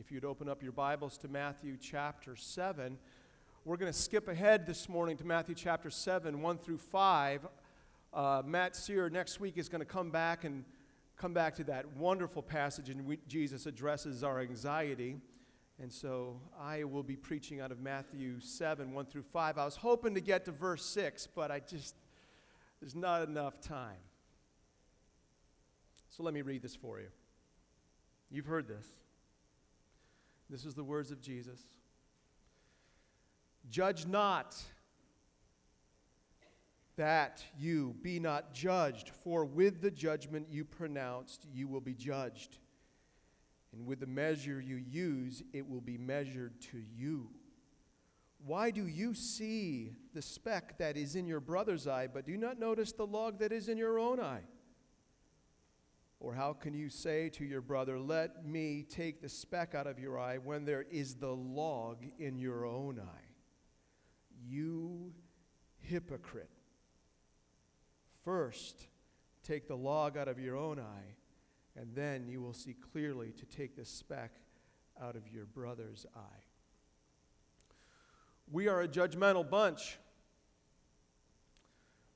if you'd open up your Bibles to Matthew chapter 7. We're going to skip ahead this morning to Matthew chapter 7, 1 through 5. Uh, Matt Sear next week is going to come back and come back to that wonderful passage in which Jesus addresses our anxiety. And so I will be preaching out of Matthew 7, 1 through 5. I was hoping to get to verse 6, but I just, there's not enough time. So let me read this for you. You've heard this. This is the words of Jesus. Judge not that you be not judged, for with the judgment you pronounced, you will be judged. And with the measure you use, it will be measured to you. Why do you see the speck that is in your brother's eye, but do not notice the log that is in your own eye? Or how can you say to your brother, Let me take the speck out of your eye, when there is the log in your own eye? You hypocrite. First, take the log out of your own eye, and then you will see clearly to take the speck out of your brother's eye. We are a judgmental bunch.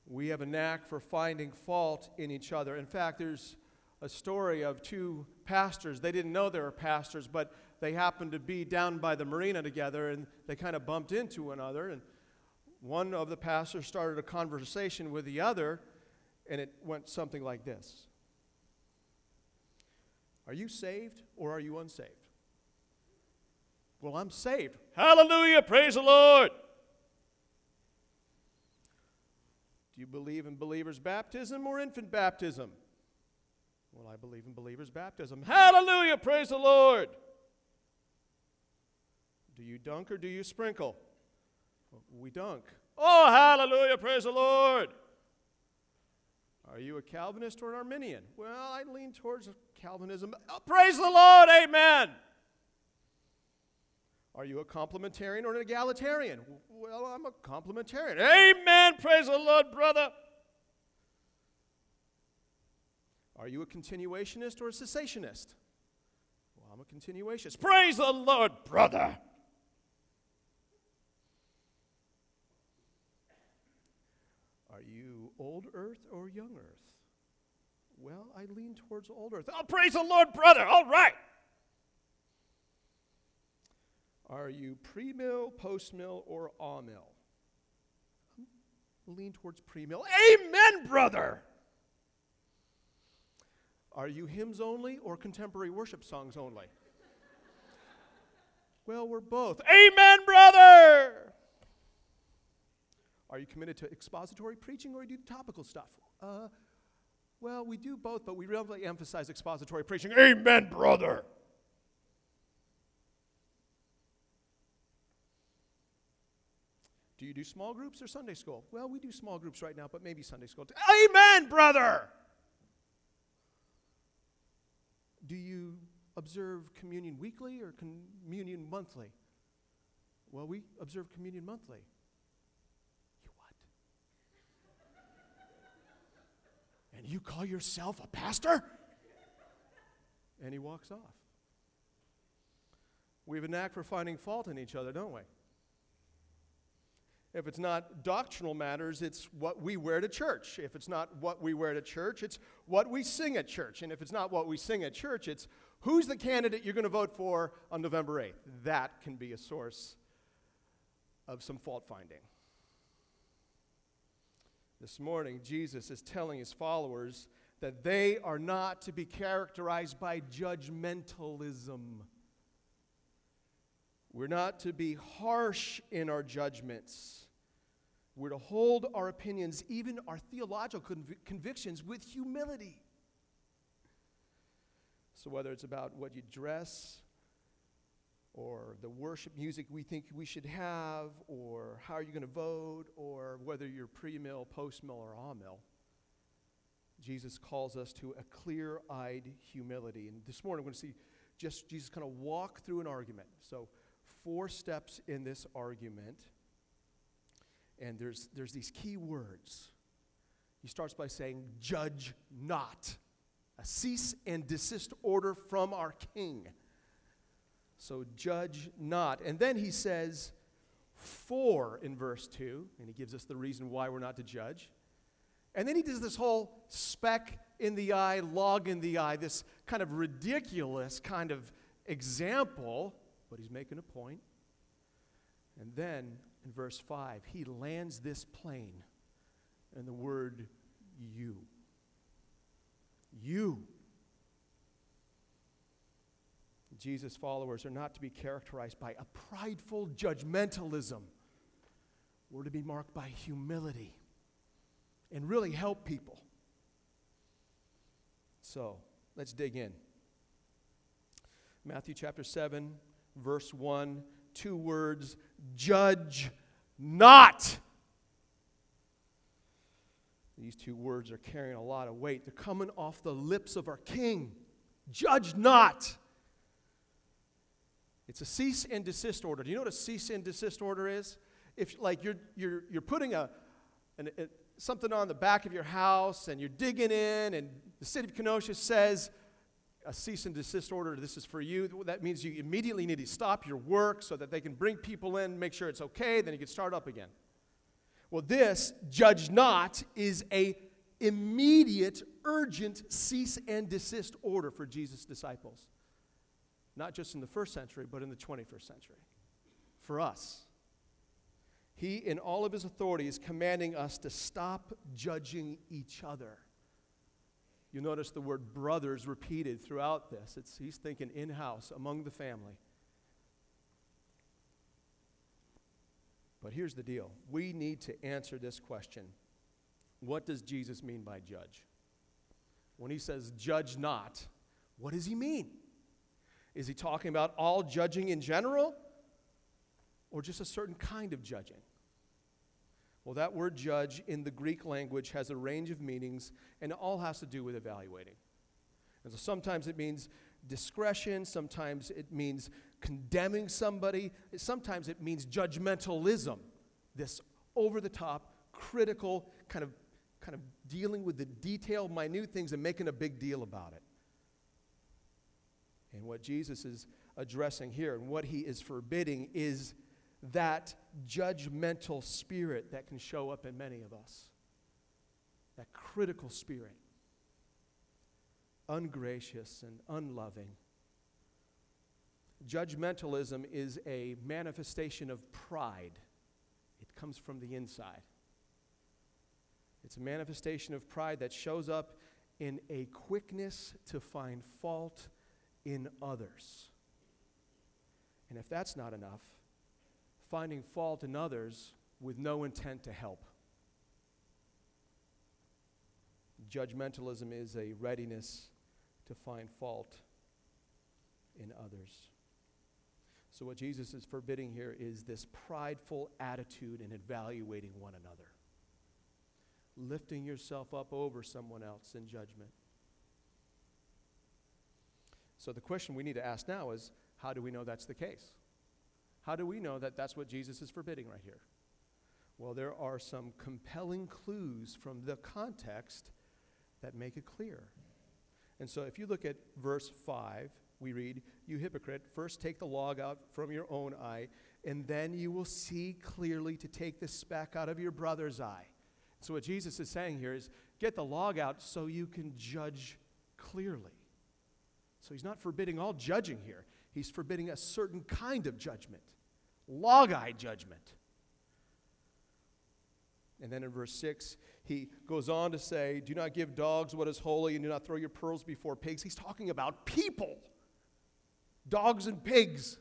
We have a knack for finding fault in each other. In fact, there's a story of two pastors. They didn't know they were pastors, but they happened to be down by the marina together and they kind of bumped into one another. And one of the pastors started a conversation with the other, and it went something like this Are you saved or are you unsaved? Well, I'm saved. Hallelujah. Praise the Lord. Do you believe in believers' baptism or infant baptism? Well, I believe in believers' baptism. Hallelujah. Praise the Lord. Do you dunk or do you sprinkle? We dunk. Oh, hallelujah. Praise the Lord. Are you a Calvinist or an Arminian? Well, I lean towards Calvinism. Oh, praise the Lord. Amen. Are you a complementarian or an egalitarian? Well, I'm a complementarian. Amen. Praise the Lord, brother. Are you a continuationist or a cessationist? Well, I'm a continuationist. Praise the Lord, brother. Are you old earth or young earth? Well, I lean towards old earth. Oh, praise the Lord, brother. All right. Are you pre mill, post mill, or a mill? Hmm? Lean towards pre mill. Amen, brother. Are you hymns only or contemporary worship songs only? well, we're both. Amen, brother. Are you committed to expository preaching or do you do topical stuff? Uh, well, we do both, but we really emphasize expository preaching. Amen, brother. Do you do small groups or Sunday school? Well, we do small groups right now, but maybe Sunday school. Amen, brother. Do you observe communion weekly or communion monthly? Well, we observe communion monthly. You what? and you call yourself a pastor? And he walks off. We have a knack for finding fault in each other, don't we? If it's not doctrinal matters, it's what we wear to church. If it's not what we wear to church, it's what we sing at church. And if it's not what we sing at church, it's who's the candidate you're going to vote for on November 8th. That can be a source of some fault finding. This morning, Jesus is telling his followers that they are not to be characterized by judgmentalism. We're not to be harsh in our judgments. We're to hold our opinions, even our theological conv- convictions, with humility. So, whether it's about what you dress, or the worship music we think we should have, or how are you going to vote, or whether you're pre mill, post mill, or a mill, Jesus calls us to a clear eyed humility. And this morning, we're going to see just Jesus kind of walk through an argument. So, four steps in this argument and there's, there's these key words. He starts by saying, Judge not. A cease and desist order from our king. So judge not. And then he says, for in verse 2, and he gives us the reason why we're not to judge. And then he does this whole speck in the eye, log in the eye, this kind of ridiculous kind of example, but he's making a point. And then in verse 5, he lands this plane and the word you. You. Jesus' followers are not to be characterized by a prideful judgmentalism. We're to be marked by humility and really help people. So let's dig in. Matthew chapter 7, verse 1, two words judge not. These two words are carrying a lot of weight. They're coming off the lips of our King. Judge not. It's a cease and desist order. Do you know what a cease and desist order is? If like you're you're you're putting a, an, a something on the back of your house and you're digging in and the city of Kenosha says a cease and desist order this is for you that means you immediately need to stop your work so that they can bring people in make sure it's okay then you can start up again well this judge not is a immediate urgent cease and desist order for jesus disciples not just in the first century, but in the 21st century. For us, he, in all of his authority, is commanding us to stop judging each other. You notice the word brothers repeated throughout this. It's, he's thinking in house, among the family. But here's the deal we need to answer this question What does Jesus mean by judge? When he says judge not, what does he mean? Is he talking about all judging in general or just a certain kind of judging? Well, that word judge in the Greek language has a range of meanings, and it all has to do with evaluating. And so sometimes it means discretion, sometimes it means condemning somebody, sometimes it means judgmentalism, this over the top, critical kind of, kind of dealing with the detailed, minute things and making a big deal about it. And what Jesus is addressing here and what he is forbidding is that judgmental spirit that can show up in many of us. That critical spirit. Ungracious and unloving. Judgmentalism is a manifestation of pride, it comes from the inside. It's a manifestation of pride that shows up in a quickness to find fault in others. And if that's not enough, finding fault in others with no intent to help. Judgmentalism is a readiness to find fault in others. So, what Jesus is forbidding here is this prideful attitude in evaluating one another, lifting yourself up over someone else in judgment. So the question we need to ask now is how do we know that's the case? How do we know that that's what Jesus is forbidding right here? Well, there are some compelling clues from the context that make it clear. And so if you look at verse 5, we read, You hypocrite, first take the log out from your own eye, and then you will see clearly to take the speck out of your brother's eye. So what Jesus is saying here is get the log out so you can judge clearly. So he's not forbidding all judging here, he's forbidding a certain kind of judgment, log eye judgment. And then in verse 6, he goes on to say, Do not give dogs what is holy, and do not throw your pearls before pigs. He's talking about people, dogs and pigs.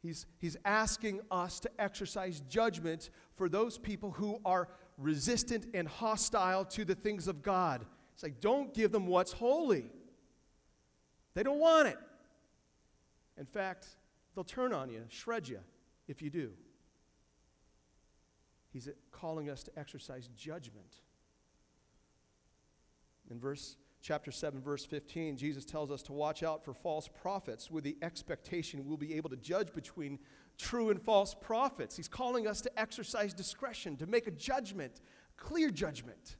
He's, he's asking us to exercise judgment for those people who are resistant and hostile to the things of God. It's like, don't give them what's holy. They don't want it. In fact, they'll turn on you, shred you if you do. He's calling us to exercise judgment. In verse chapter 7 verse 15, Jesus tells us to watch out for false prophets with the expectation we'll be able to judge between true and false prophets. He's calling us to exercise discretion, to make a judgment, clear judgment.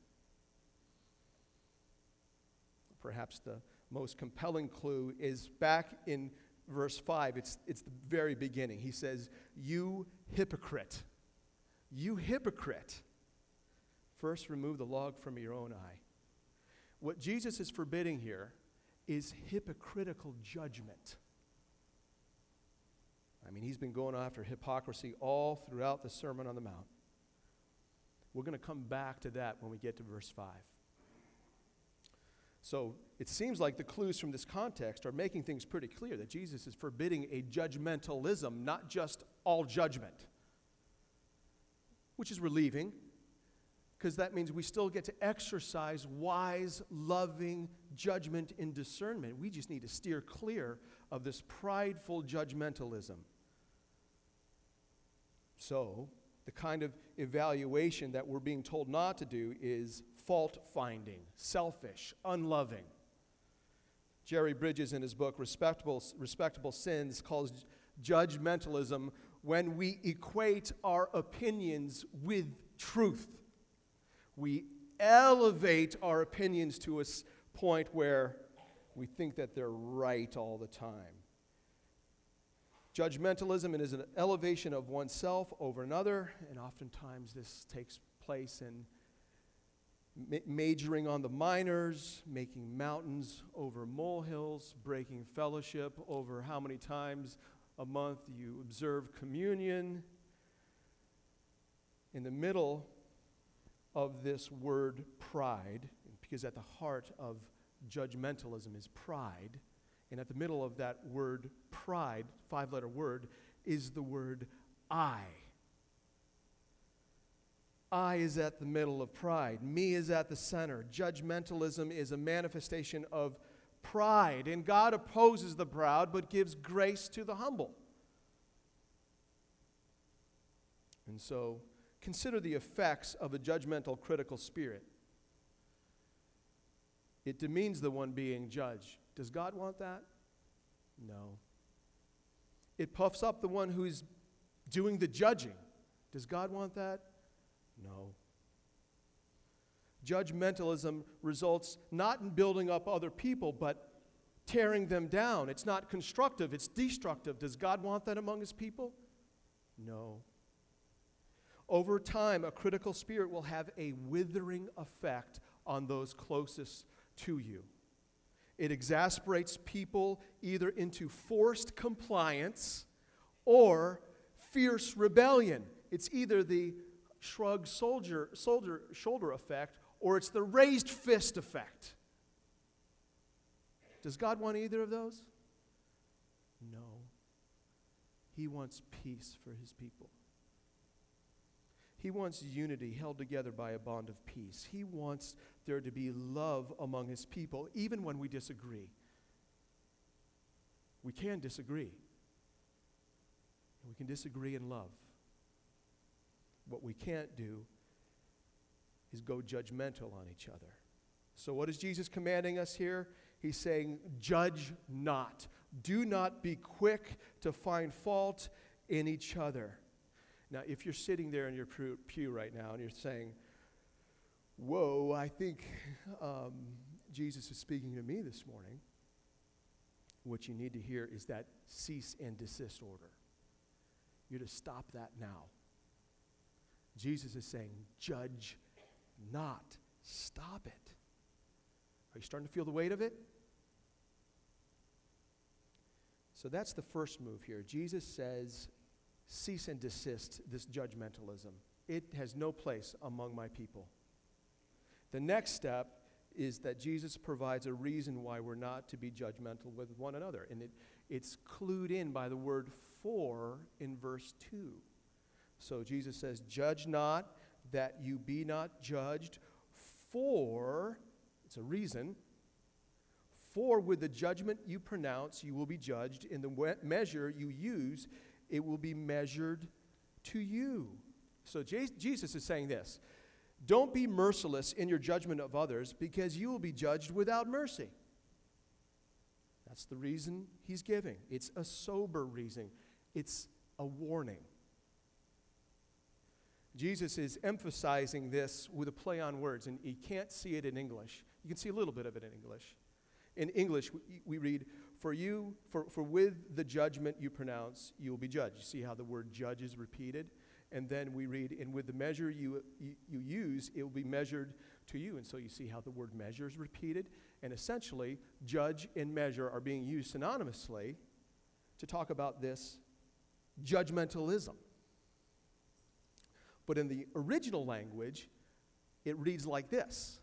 Perhaps the most compelling clue is back in verse 5. It's, it's the very beginning. He says, You hypocrite. You hypocrite. First, remove the log from your own eye. What Jesus is forbidding here is hypocritical judgment. I mean, he's been going after hypocrisy all throughout the Sermon on the Mount. We're going to come back to that when we get to verse 5. So it seems like the clues from this context are making things pretty clear that Jesus is forbidding a judgmentalism, not just all judgment, which is relieving because that means we still get to exercise wise, loving judgment and discernment. We just need to steer clear of this prideful judgmentalism. So, the kind of evaluation that we're being told not to do is fault finding, selfish, unloving. Jerry Bridges, in his book Respectable, Respectable Sins, calls judgmentalism when we equate our opinions with truth. We elevate our opinions to a point where we think that they're right all the time. Judgmentalism is an elevation of oneself over another, and oftentimes this takes place in ma- majoring on the minors, making mountains over molehills, breaking fellowship over how many times a month you observe communion. In the middle of this word pride, because at the heart of judgmentalism is pride and at the middle of that word pride, five letter word, is the word I. I is at the middle of pride. Me is at the center. Judgmentalism is a manifestation of pride. And God opposes the proud but gives grace to the humble. And so, consider the effects of a judgmental, critical spirit. It demeans the one being judged. Does God want that? No. It puffs up the one who's doing the judging. Does God want that? No. Judgmentalism results not in building up other people, but tearing them down. It's not constructive, it's destructive. Does God want that among his people? No. Over time, a critical spirit will have a withering effect on those closest to you. It exasperates people either into forced compliance or fierce rebellion. It's either the shrug soldier, soldier, shoulder effect or it's the raised fist effect. Does God want either of those? No. He wants peace for his people. He wants unity held together by a bond of peace. He wants there to be love among his people, even when we disagree. We can disagree. We can disagree in love. What we can't do is go judgmental on each other. So, what is Jesus commanding us here? He's saying, Judge not. Do not be quick to find fault in each other. Now, if you're sitting there in your pew right now and you're saying, Whoa, I think um, Jesus is speaking to me this morning, what you need to hear is that cease and desist order. You're to stop that now. Jesus is saying, Judge not. Stop it. Are you starting to feel the weight of it? So that's the first move here. Jesus says, cease and desist this judgmentalism. It has no place among my people. The next step is that Jesus provides a reason why we're not to be judgmental with one another. And it, it's clued in by the word for in verse 2. So Jesus says, Judge not that you be not judged, for, it's a reason, for with the judgment you pronounce, you will be judged. In the measure you use, it will be measured to you. So Jesus is saying this Don't be merciless in your judgment of others because you will be judged without mercy. That's the reason he's giving. It's a sober reason, it's a warning. Jesus is emphasizing this with a play on words, and you can't see it in English. You can see a little bit of it in English. In English, we, read, for you, for, for with the judgment you pronounce, you will be judged. You see how the word judge is repeated? And then we read, and with the measure you, you, you use, it will be measured to you. And so you see how the word measure is repeated. And essentially, judge and measure are being used synonymously to talk about this judgmentalism. But in the original language, it reads like this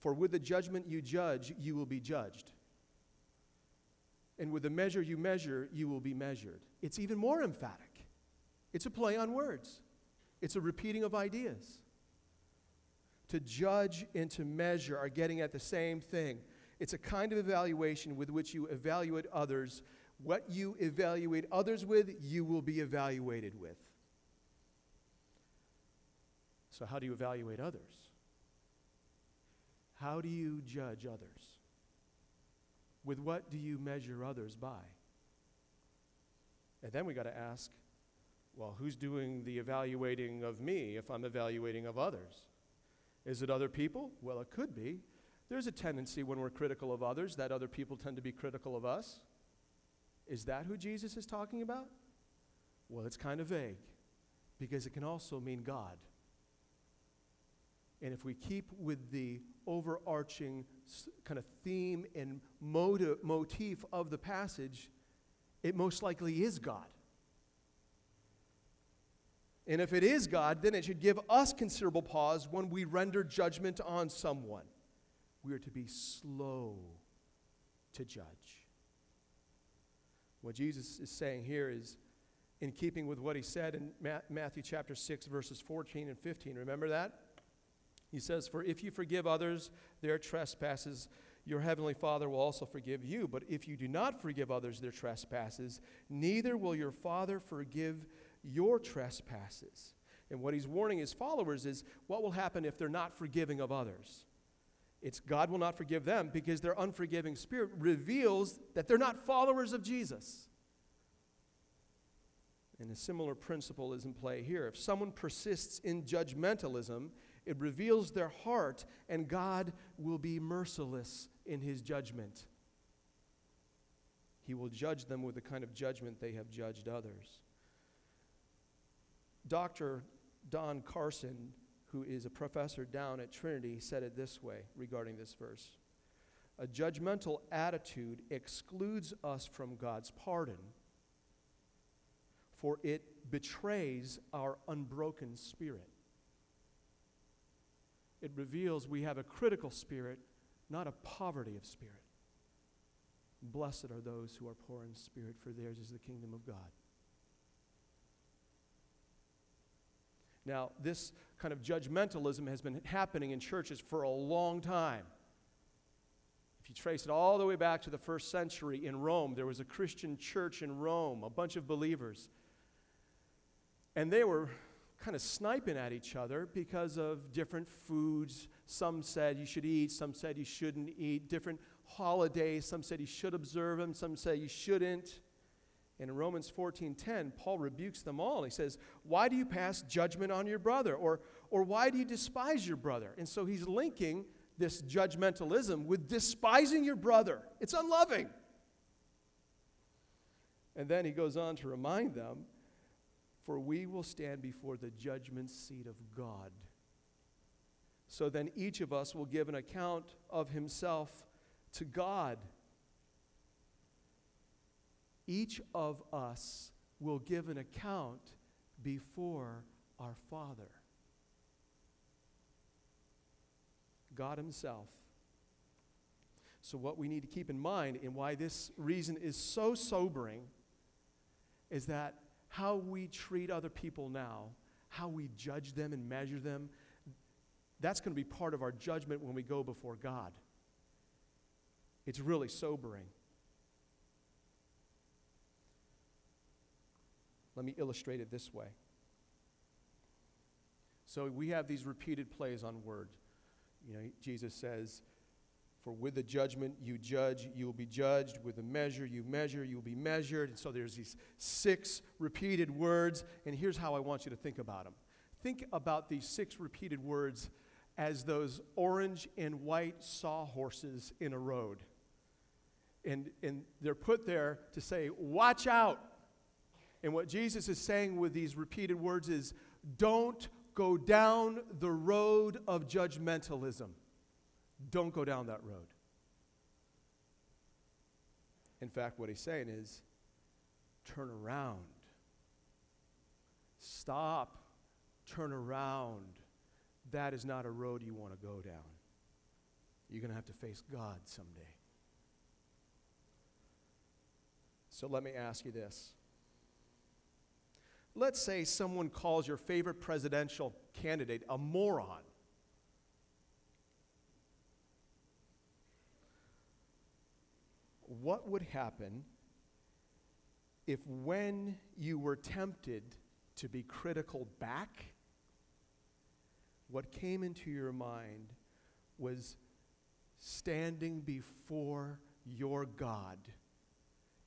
For with the judgment you judge, you will be judged. And with the measure you measure, you will be measured. It's even more emphatic. It's a play on words, it's a repeating of ideas. To judge and to measure are getting at the same thing. It's a kind of evaluation with which you evaluate others. What you evaluate others with, you will be evaluated with. So, how do you evaluate others? How do you judge others? With what do you measure others by? And then we got to ask well, who's doing the evaluating of me if I'm evaluating of others? Is it other people? Well, it could be. There's a tendency when we're critical of others that other people tend to be critical of us. Is that who Jesus is talking about? Well, it's kind of vague because it can also mean God. And if we keep with the overarching kind of theme and motive, motif of the passage, it most likely is God. And if it is God, then it should give us considerable pause when we render judgment on someone. We are to be slow to judge. What Jesus is saying here is in keeping with what he said in Matthew chapter 6, verses 14 and 15. Remember that? He says, For if you forgive others their trespasses, your heavenly Father will also forgive you. But if you do not forgive others their trespasses, neither will your Father forgive your trespasses. And what he's warning his followers is what will happen if they're not forgiving of others. It's God will not forgive them because their unforgiving spirit reveals that they're not followers of Jesus. And a similar principle is in play here. If someone persists in judgmentalism, it reveals their heart, and God will be merciless in his judgment. He will judge them with the kind of judgment they have judged others. Dr. Don Carson, who is a professor down at Trinity, said it this way regarding this verse A judgmental attitude excludes us from God's pardon, for it betrays our unbroken spirit. It reveals we have a critical spirit, not a poverty of spirit. Blessed are those who are poor in spirit, for theirs is the kingdom of God. Now, this kind of judgmentalism has been happening in churches for a long time. If you trace it all the way back to the first century in Rome, there was a Christian church in Rome, a bunch of believers. And they were kind of sniping at each other because of different foods. Some said you should eat, some said you shouldn't eat. Different holidays, some said you should observe them, some said you shouldn't. And in Romans 14:10, Paul rebukes them all. He says, "Why do you pass judgment on your brother? Or, or why do you despise your brother?" And so he's linking this judgmentalism with despising your brother. It's unloving. And then he goes on to remind them, "For we will stand before the judgment seat of God." So then each of us will give an account of himself to God each of us will give an account before our Father. God Himself. So, what we need to keep in mind and why this reason is so sobering is that how we treat other people now, how we judge them and measure them, that's going to be part of our judgment when we go before God. It's really sobering. Let me illustrate it this way. So we have these repeated plays on word. You know, Jesus says, For with the judgment you judge, you will be judged. With the measure you measure, you will be measured. And so there's these six repeated words. And here's how I want you to think about them think about these six repeated words as those orange and white sawhorses in a road. And, and they're put there to say, Watch out. And what Jesus is saying with these repeated words is, Don't go down the road of judgmentalism. Don't go down that road. In fact, what he's saying is, Turn around. Stop. Turn around that is not a road you want to go down. You're going to have to face God someday. So let me ask you this. Let's say someone calls your favorite presidential candidate a moron. What would happen if, when you were tempted to be critical back, what came into your mind was standing before your God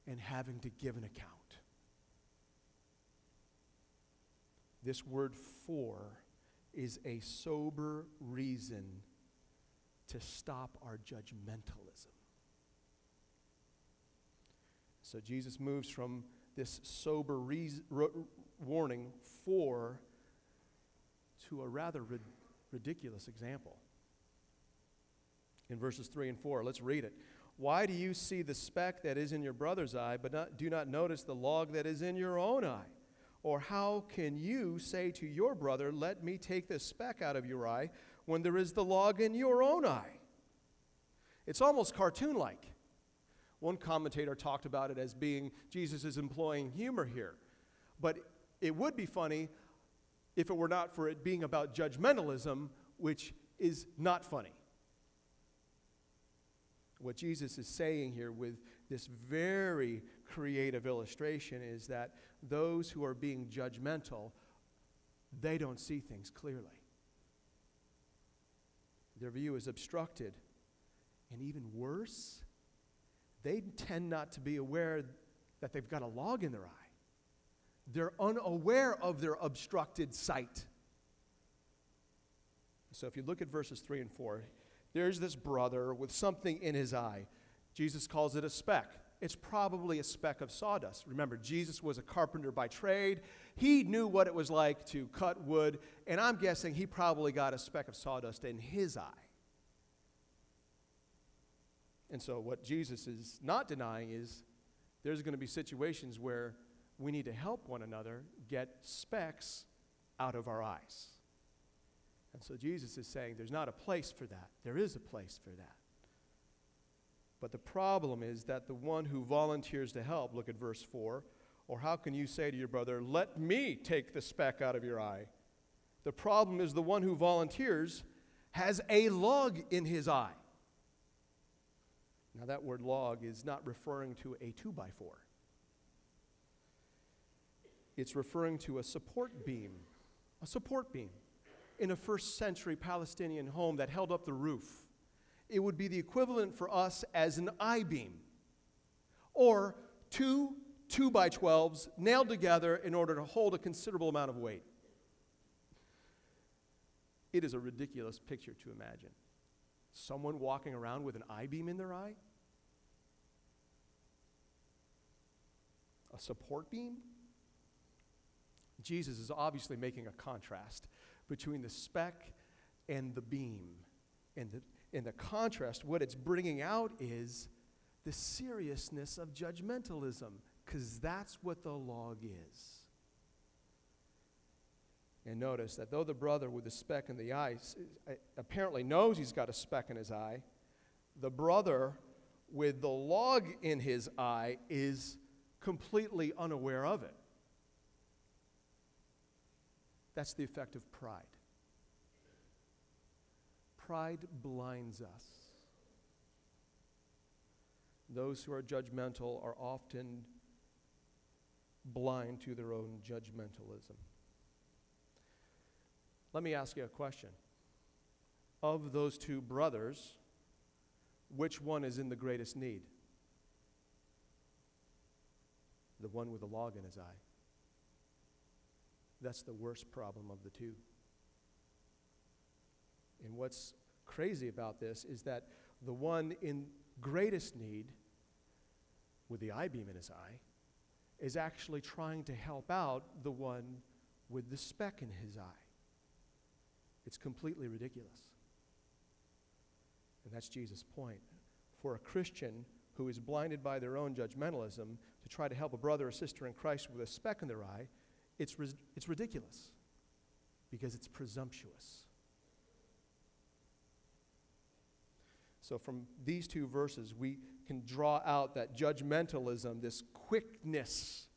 and having to give an account. This word for is a sober reason to stop our judgmentalism. So Jesus moves from this sober reason, warning for to a rather rid- ridiculous example. In verses 3 and 4, let's read it. Why do you see the speck that is in your brother's eye, but not, do not notice the log that is in your own eye? Or how can you say to your brother, Let me take this speck out of your eye, when there is the log in your own eye? It's almost cartoon like. One commentator talked about it as being Jesus is employing humor here. But it would be funny if it were not for it being about judgmentalism, which is not funny. What Jesus is saying here with this very creative illustration is that those who are being judgmental, they don't see things clearly. Their view is obstructed. And even worse, they tend not to be aware that they've got a log in their eye. They're unaware of their obstructed sight. So if you look at verses 3 and 4, there's this brother with something in his eye. Jesus calls it a speck. It's probably a speck of sawdust. Remember, Jesus was a carpenter by trade. He knew what it was like to cut wood, and I'm guessing he probably got a speck of sawdust in his eye. And so, what Jesus is not denying is there's going to be situations where we need to help one another get specks out of our eyes. And so Jesus is saying there's not a place for that. There is a place for that. But the problem is that the one who volunteers to help, look at verse 4, or how can you say to your brother, Let me take the speck out of your eye? The problem is the one who volunteers has a log in his eye. Now, that word log is not referring to a two by four it's referring to a support beam, a support beam in a first century Palestinian home that held up the roof. It would be the equivalent for us as an I beam or two 2 by 12s nailed together in order to hold a considerable amount of weight. It is a ridiculous picture to imagine. Someone walking around with an I beam in their eye? A support beam? Jesus is obviously making a contrast between the speck and the beam. And the, and the contrast, what it's bringing out is the seriousness of judgmentalism, because that's what the log is. And notice that though the brother with the speck in the eye eh, apparently knows he's got a speck in his eye, the brother with the log in his eye is completely unaware of it. That's the effect of pride. Pride blinds us. Those who are judgmental are often blind to their own judgmentalism. Let me ask you a question. Of those two brothers, which one is in the greatest need? The one with the log in his eye. That's the worst problem of the two. And what's crazy about this is that the one in greatest need, with the eye beam in his eye, is actually trying to help out the one with the speck in his eye. It's completely ridiculous. And that's Jesus' point. For a Christian who is blinded by their own judgmentalism to try to help a brother or sister in Christ with a speck in their eye, it's, ris- it's ridiculous because it's presumptuous. So, from these two verses, we can draw out that judgmentalism, this quickness,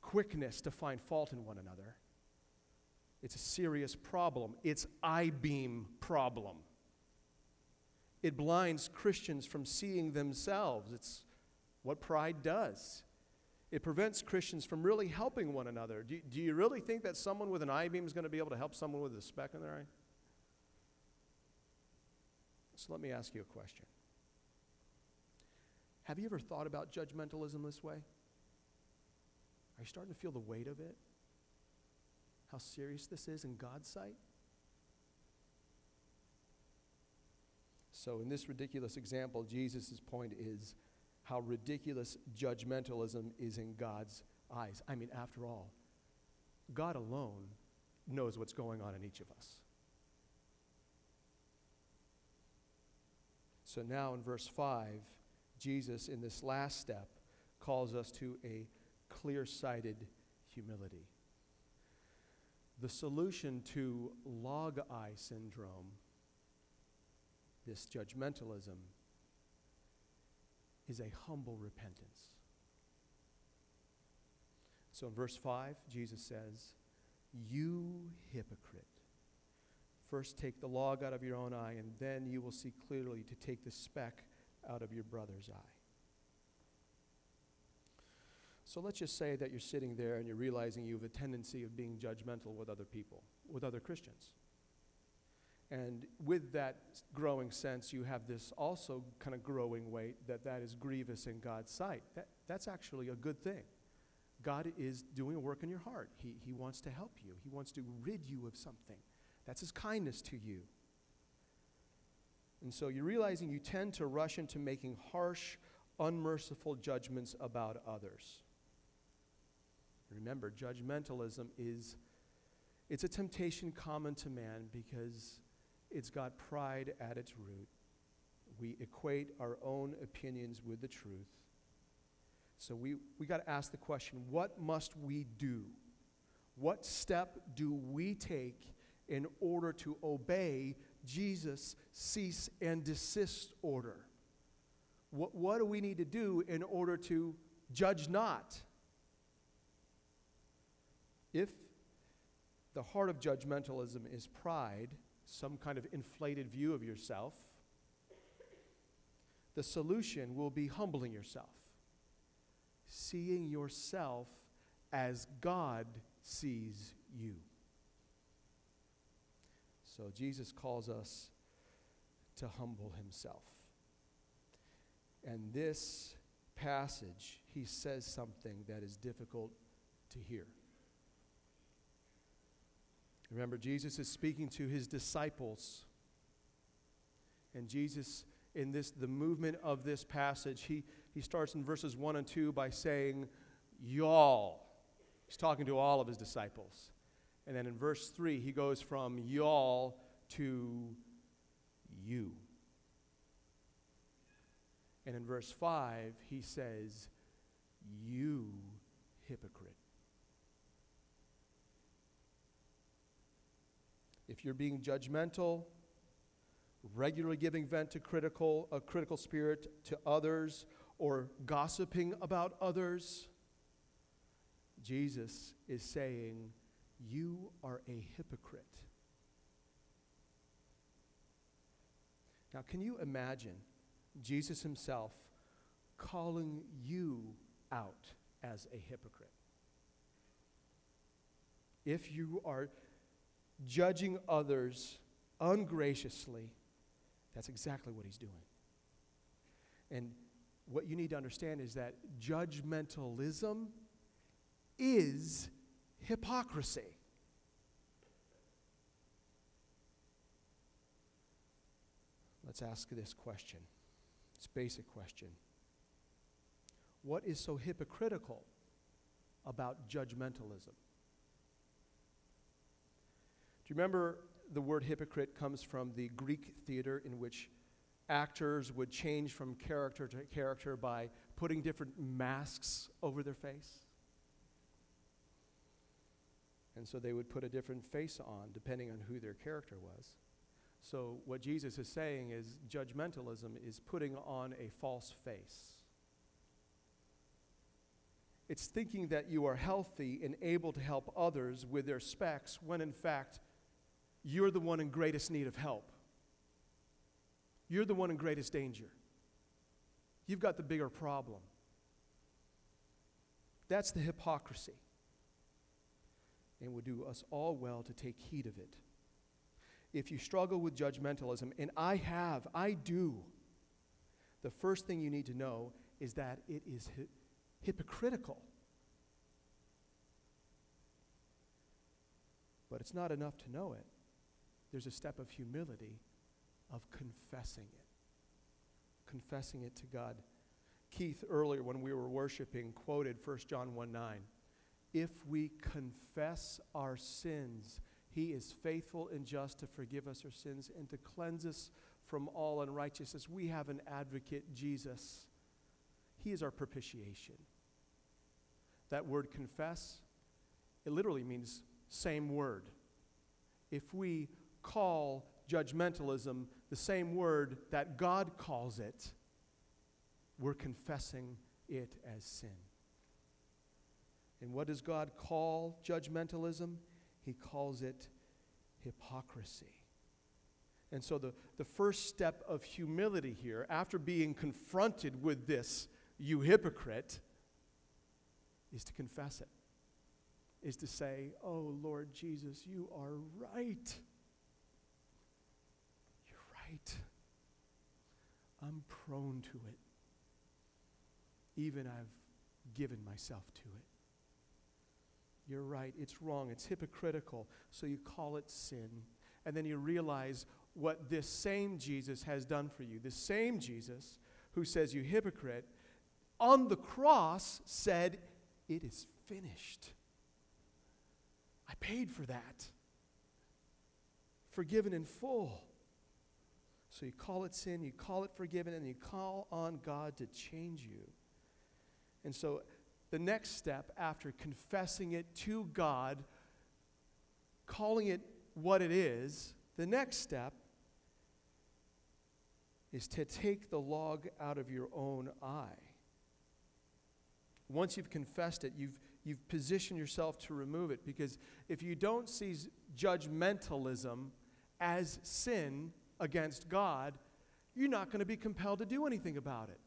quickness to find fault in one another. It's a serious problem. It's I beam problem. It blinds Christians from seeing themselves. It's what pride does. It prevents Christians from really helping one another. Do, do you really think that someone with an eye beam is going to be able to help someone with a speck in their eye? So let me ask you a question. Have you ever thought about judgmentalism this way? Are you starting to feel the weight of it? How serious this is in God's sight? So, in this ridiculous example, Jesus' point is how ridiculous judgmentalism is in God's eyes. I mean, after all, God alone knows what's going on in each of us. So now in verse 5, Jesus, in this last step, calls us to a clear sighted humility. The solution to log eye syndrome, this judgmentalism, is a humble repentance. So in verse 5, Jesus says, You hypocrite. First take the log out of your own eye, and then you will see clearly to take the speck out of your brother's eye. So let's just say that you're sitting there and you're realizing you have a tendency of being judgmental with other people, with other Christians. And with that growing sense, you have this also kind of growing weight that that is grievous in God's sight. That, that's actually a good thing. God is doing a work in your heart. He, he wants to help you, He wants to rid you of something. That's His kindness to you. And so you're realizing you tend to rush into making harsh, unmerciful judgments about others. Remember, judgmentalism is it's a temptation common to man because it's got pride at its root. We equate our own opinions with the truth. So we, we got to ask the question what must we do? What step do we take in order to obey Jesus' cease and desist order? What, what do we need to do in order to judge not? If the heart of judgmentalism is pride, some kind of inflated view of yourself, the solution will be humbling yourself, seeing yourself as God sees you. So Jesus calls us to humble himself. And this passage, he says something that is difficult to hear. Remember, Jesus is speaking to his disciples. And Jesus, in this, the movement of this passage, he, he starts in verses 1 and 2 by saying, Y'all. He's talking to all of his disciples. And then in verse 3, he goes from y'all to you. And in verse 5, he says, You hypocrite. if you're being judgmental, regularly giving vent to critical, a critical spirit to others, or gossiping about others, Jesus is saying, You are a hypocrite. Now, can you imagine Jesus himself calling you out as a hypocrite? If you are judging others ungraciously, that's exactly what he's doing. And what you need to understand is that judgmentalism is hypocrisy. let's ask this question. It's a basic question. What is so hypocritical about judgmentalism? Do you remember the word hypocrite comes from the Greek theater in which actors would change from character to character by putting different masks over their face? And so they would put a different face on depending on who their character was. So, what Jesus is saying is judgmentalism is putting on a false face. It's thinking that you are healthy and able to help others with their specks when in fact you're the one in greatest need of help. You're the one in greatest danger. You've got the bigger problem. That's the hypocrisy. And would do us all well to take heed of it. If you struggle with judgmentalism, and I have, I do, the first thing you need to know is that it is hi- hypocritical. But it's not enough to know it. There's a step of humility of confessing it. Confessing it to God. Keith, earlier when we were worshiping, quoted 1 John 1 9. If we confess our sins, he is faithful and just to forgive us our sins and to cleanse us from all unrighteousness. We have an advocate, Jesus. He is our propitiation. That word confess, it literally means same word. If we call judgmentalism the same word that God calls it, we're confessing it as sin. And what does God call judgmentalism? He calls it hypocrisy. And so, the, the first step of humility here, after being confronted with this, you hypocrite, is to confess it, is to say, Oh, Lord Jesus, you are right. You're right. I'm prone to it. Even I've given myself to it. You're right. It's wrong. It's hypocritical. So you call it sin. And then you realize what this same Jesus has done for you. The same Jesus who says, You hypocrite, on the cross said, It is finished. I paid for that. Forgiven in full. So you call it sin, you call it forgiven, and you call on God to change you. And so the next step after confessing it to God, calling it what it is, the next step is to take the log out of your own eye. Once you've confessed it, you've, you've positioned yourself to remove it because if you don't see judgmentalism as sin against God, you're not going to be compelled to do anything about it.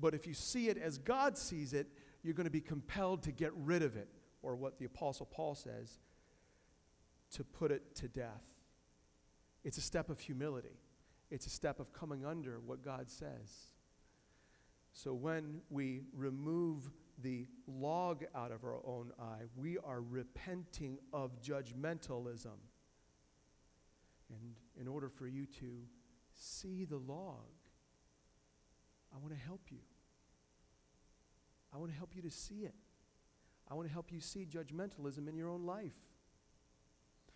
But if you see it as God sees it, you're going to be compelled to get rid of it, or what the Apostle Paul says, to put it to death. It's a step of humility, it's a step of coming under what God says. So when we remove the log out of our own eye, we are repenting of judgmentalism. And in order for you to see the log, I want to help you. I want to help you to see it. I want to help you see judgmentalism in your own life.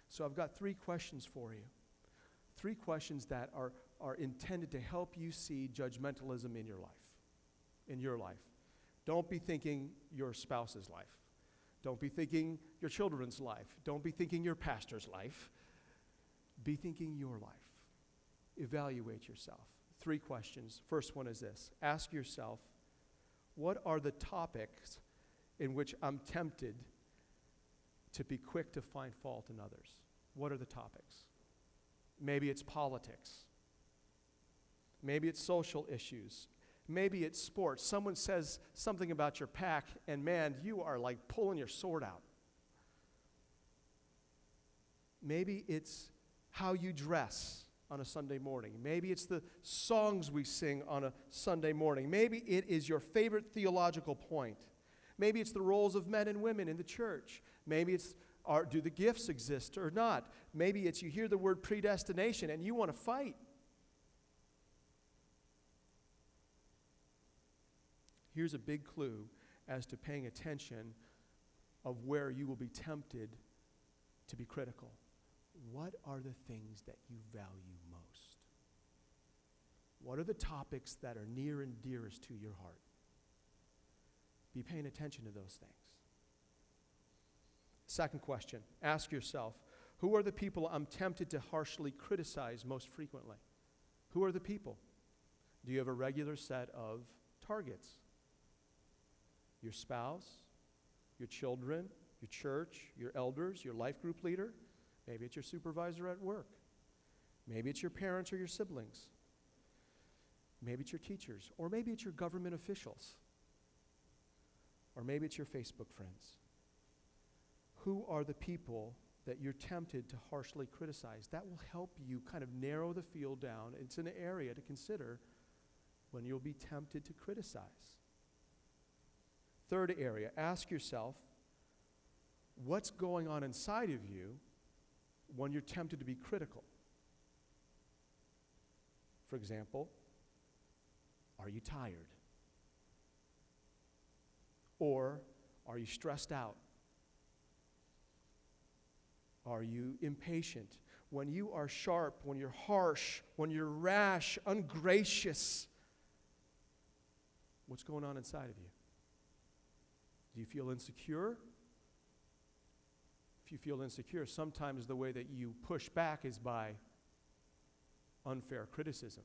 So I've got three questions for you. Three questions that are, are intended to help you see judgmentalism in your life. In your life. Don't be thinking your spouse's life. Don't be thinking your children's life. Don't be thinking your pastor's life. Be thinking your life. Evaluate yourself. Three questions. First one is this Ask yourself, what are the topics in which I'm tempted to be quick to find fault in others? What are the topics? Maybe it's politics. Maybe it's social issues. Maybe it's sports. Someone says something about your pack, and man, you are like pulling your sword out. Maybe it's how you dress on a Sunday morning. Maybe it's the songs we sing on a Sunday morning. Maybe it is your favorite theological point. Maybe it's the roles of men and women in the church. Maybe it's do the gifts exist or not? Maybe it's you hear the word predestination and you want to fight. Here's a big clue as to paying attention of where you will be tempted to be critical. What are the things that you value most? What are the topics that are near and dearest to your heart? Be paying attention to those things. Second question ask yourself who are the people I'm tempted to harshly criticize most frequently? Who are the people? Do you have a regular set of targets? Your spouse, your children, your church, your elders, your life group leader? Maybe it's your supervisor at work. Maybe it's your parents or your siblings. Maybe it's your teachers. Or maybe it's your government officials. Or maybe it's your Facebook friends. Who are the people that you're tempted to harshly criticize? That will help you kind of narrow the field down. It's an area to consider when you'll be tempted to criticize. Third area, ask yourself what's going on inside of you when you're tempted to be critical? For example, are you tired? Or are you stressed out? Are you impatient? When you are sharp, when you're harsh, when you're rash, ungracious, what's going on inside of you? Do you feel insecure? If you feel insecure, sometimes the way that you push back is by unfair criticism.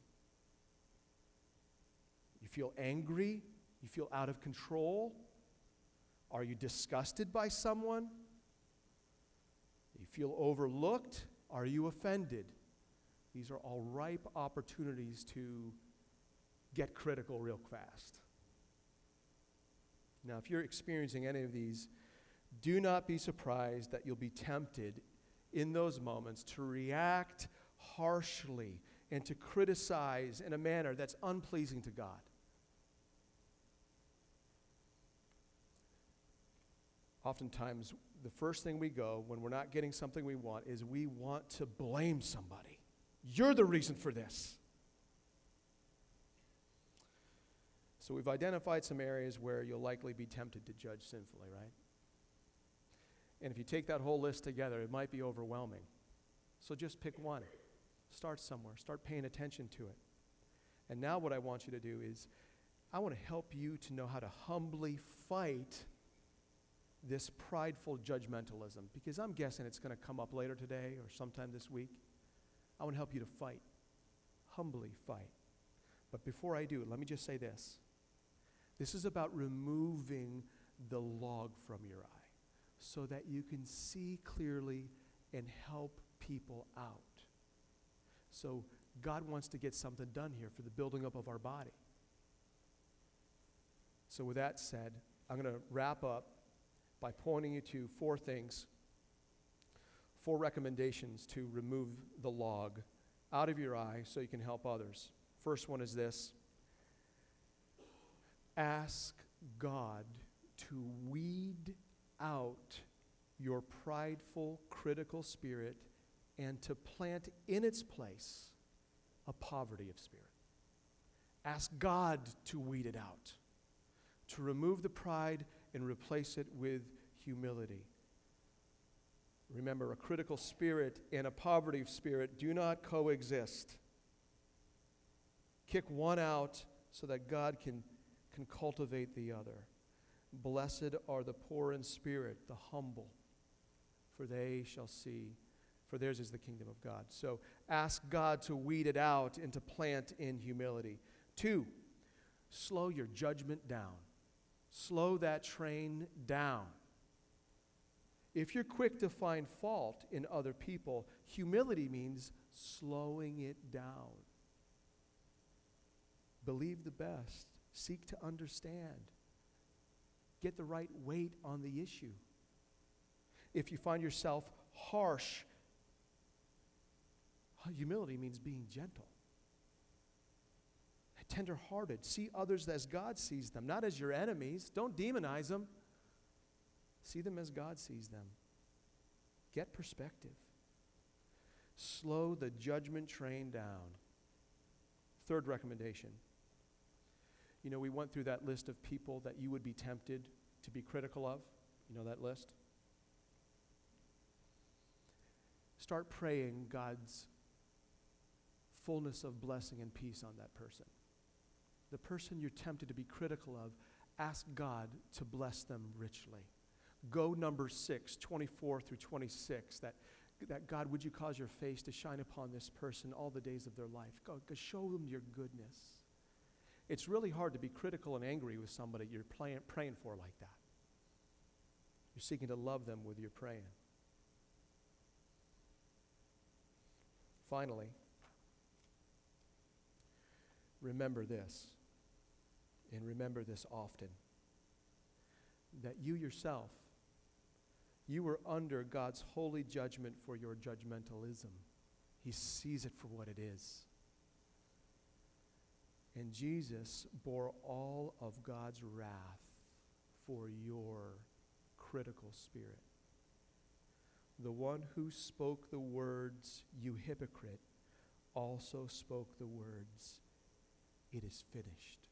You feel angry? You feel out of control? Are you disgusted by someone? You feel overlooked? Are you offended? These are all ripe opportunities to get critical real fast. Now, if you're experiencing any of these, do not be surprised that you'll be tempted in those moments to react harshly and to criticize in a manner that's unpleasing to God. Oftentimes, the first thing we go when we're not getting something we want is we want to blame somebody. You're the reason for this. So we've identified some areas where you'll likely be tempted to judge sinfully, right? And if you take that whole list together, it might be overwhelming. So just pick one. Start somewhere. Start paying attention to it. And now, what I want you to do is, I want to help you to know how to humbly fight this prideful judgmentalism because I'm guessing it's going to come up later today or sometime this week. I want to help you to fight, humbly fight. But before I do, let me just say this this is about removing the log from your eye so that you can see clearly and help people out. So, God wants to get something done here for the building up of our body. So, with that said, I'm going to wrap up by pointing you to four things, four recommendations to remove the log out of your eye so you can help others. First one is this ask God to weed out your prideful, critical spirit and to plant in its place a poverty of spirit. Ask God to weed it out, to remove the pride and replace it with humility. Remember, a critical spirit and a poverty of spirit do not coexist. Kick one out so that God can, can cultivate the other. Blessed are the poor in spirit, the humble, for they shall see, for theirs is the kingdom of God. So ask God to weed it out and to plant in humility. Two, slow your judgment down. Slow that train down. If you're quick to find fault in other people, humility means slowing it down. Believe the best, seek to understand, get the right weight on the issue. If you find yourself harsh, uh, humility means being gentle tenderhearted. See others as God sees them, not as your enemies. Don't demonize them. See them as God sees them. Get perspective. Slow the judgment train down. Third recommendation You know, we went through that list of people that you would be tempted to be critical of. You know that list? Start praying God's fullness of blessing and peace on that person. The person you're tempted to be critical of, ask God to bless them richly. Go number six, 24 through 26, that, that God, would you cause your face to shine upon this person all the days of their life? God, show them your goodness. It's really hard to be critical and angry with somebody you're playing, praying for like that. You're seeking to love them with your praying. Finally, remember this, and remember this often that you yourself, you were under God's holy judgment for your judgmentalism. He sees it for what it is. And Jesus bore all of God's wrath for your critical spirit. The one who spoke the words, You hypocrite, also spoke the words, It is finished.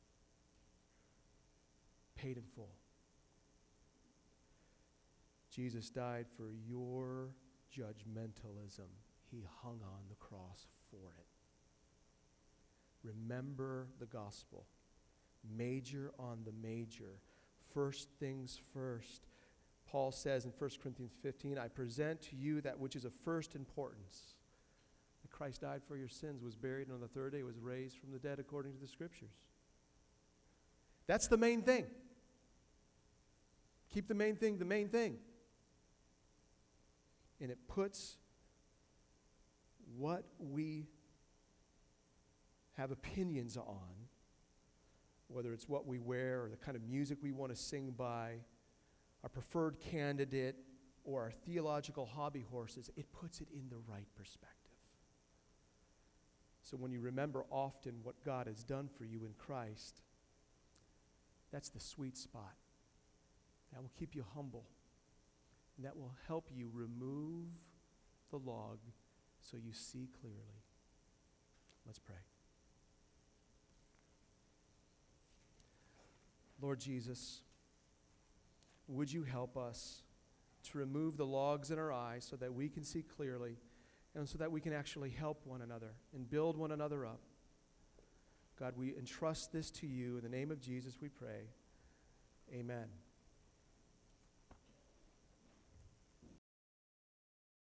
Paid in full. Jesus died for your judgmentalism. He hung on the cross for it. Remember the gospel. Major on the major. First things first. Paul says in 1 Corinthians 15, I present to you that which is of first importance. That Christ died for your sins, was buried, and on the third day was raised from the dead according to the scriptures. That's the main thing. Keep the main thing the main thing. And it puts what we have opinions on, whether it's what we wear or the kind of music we want to sing by, our preferred candidate, or our theological hobby horses, it puts it in the right perspective. So when you remember often what God has done for you in Christ, that's the sweet spot. That will keep you humble. And that will help you remove the log so you see clearly. Let's pray. Lord Jesus, would you help us to remove the logs in our eyes so that we can see clearly and so that we can actually help one another and build one another up? God, we entrust this to you. In the name of Jesus, we pray. Amen.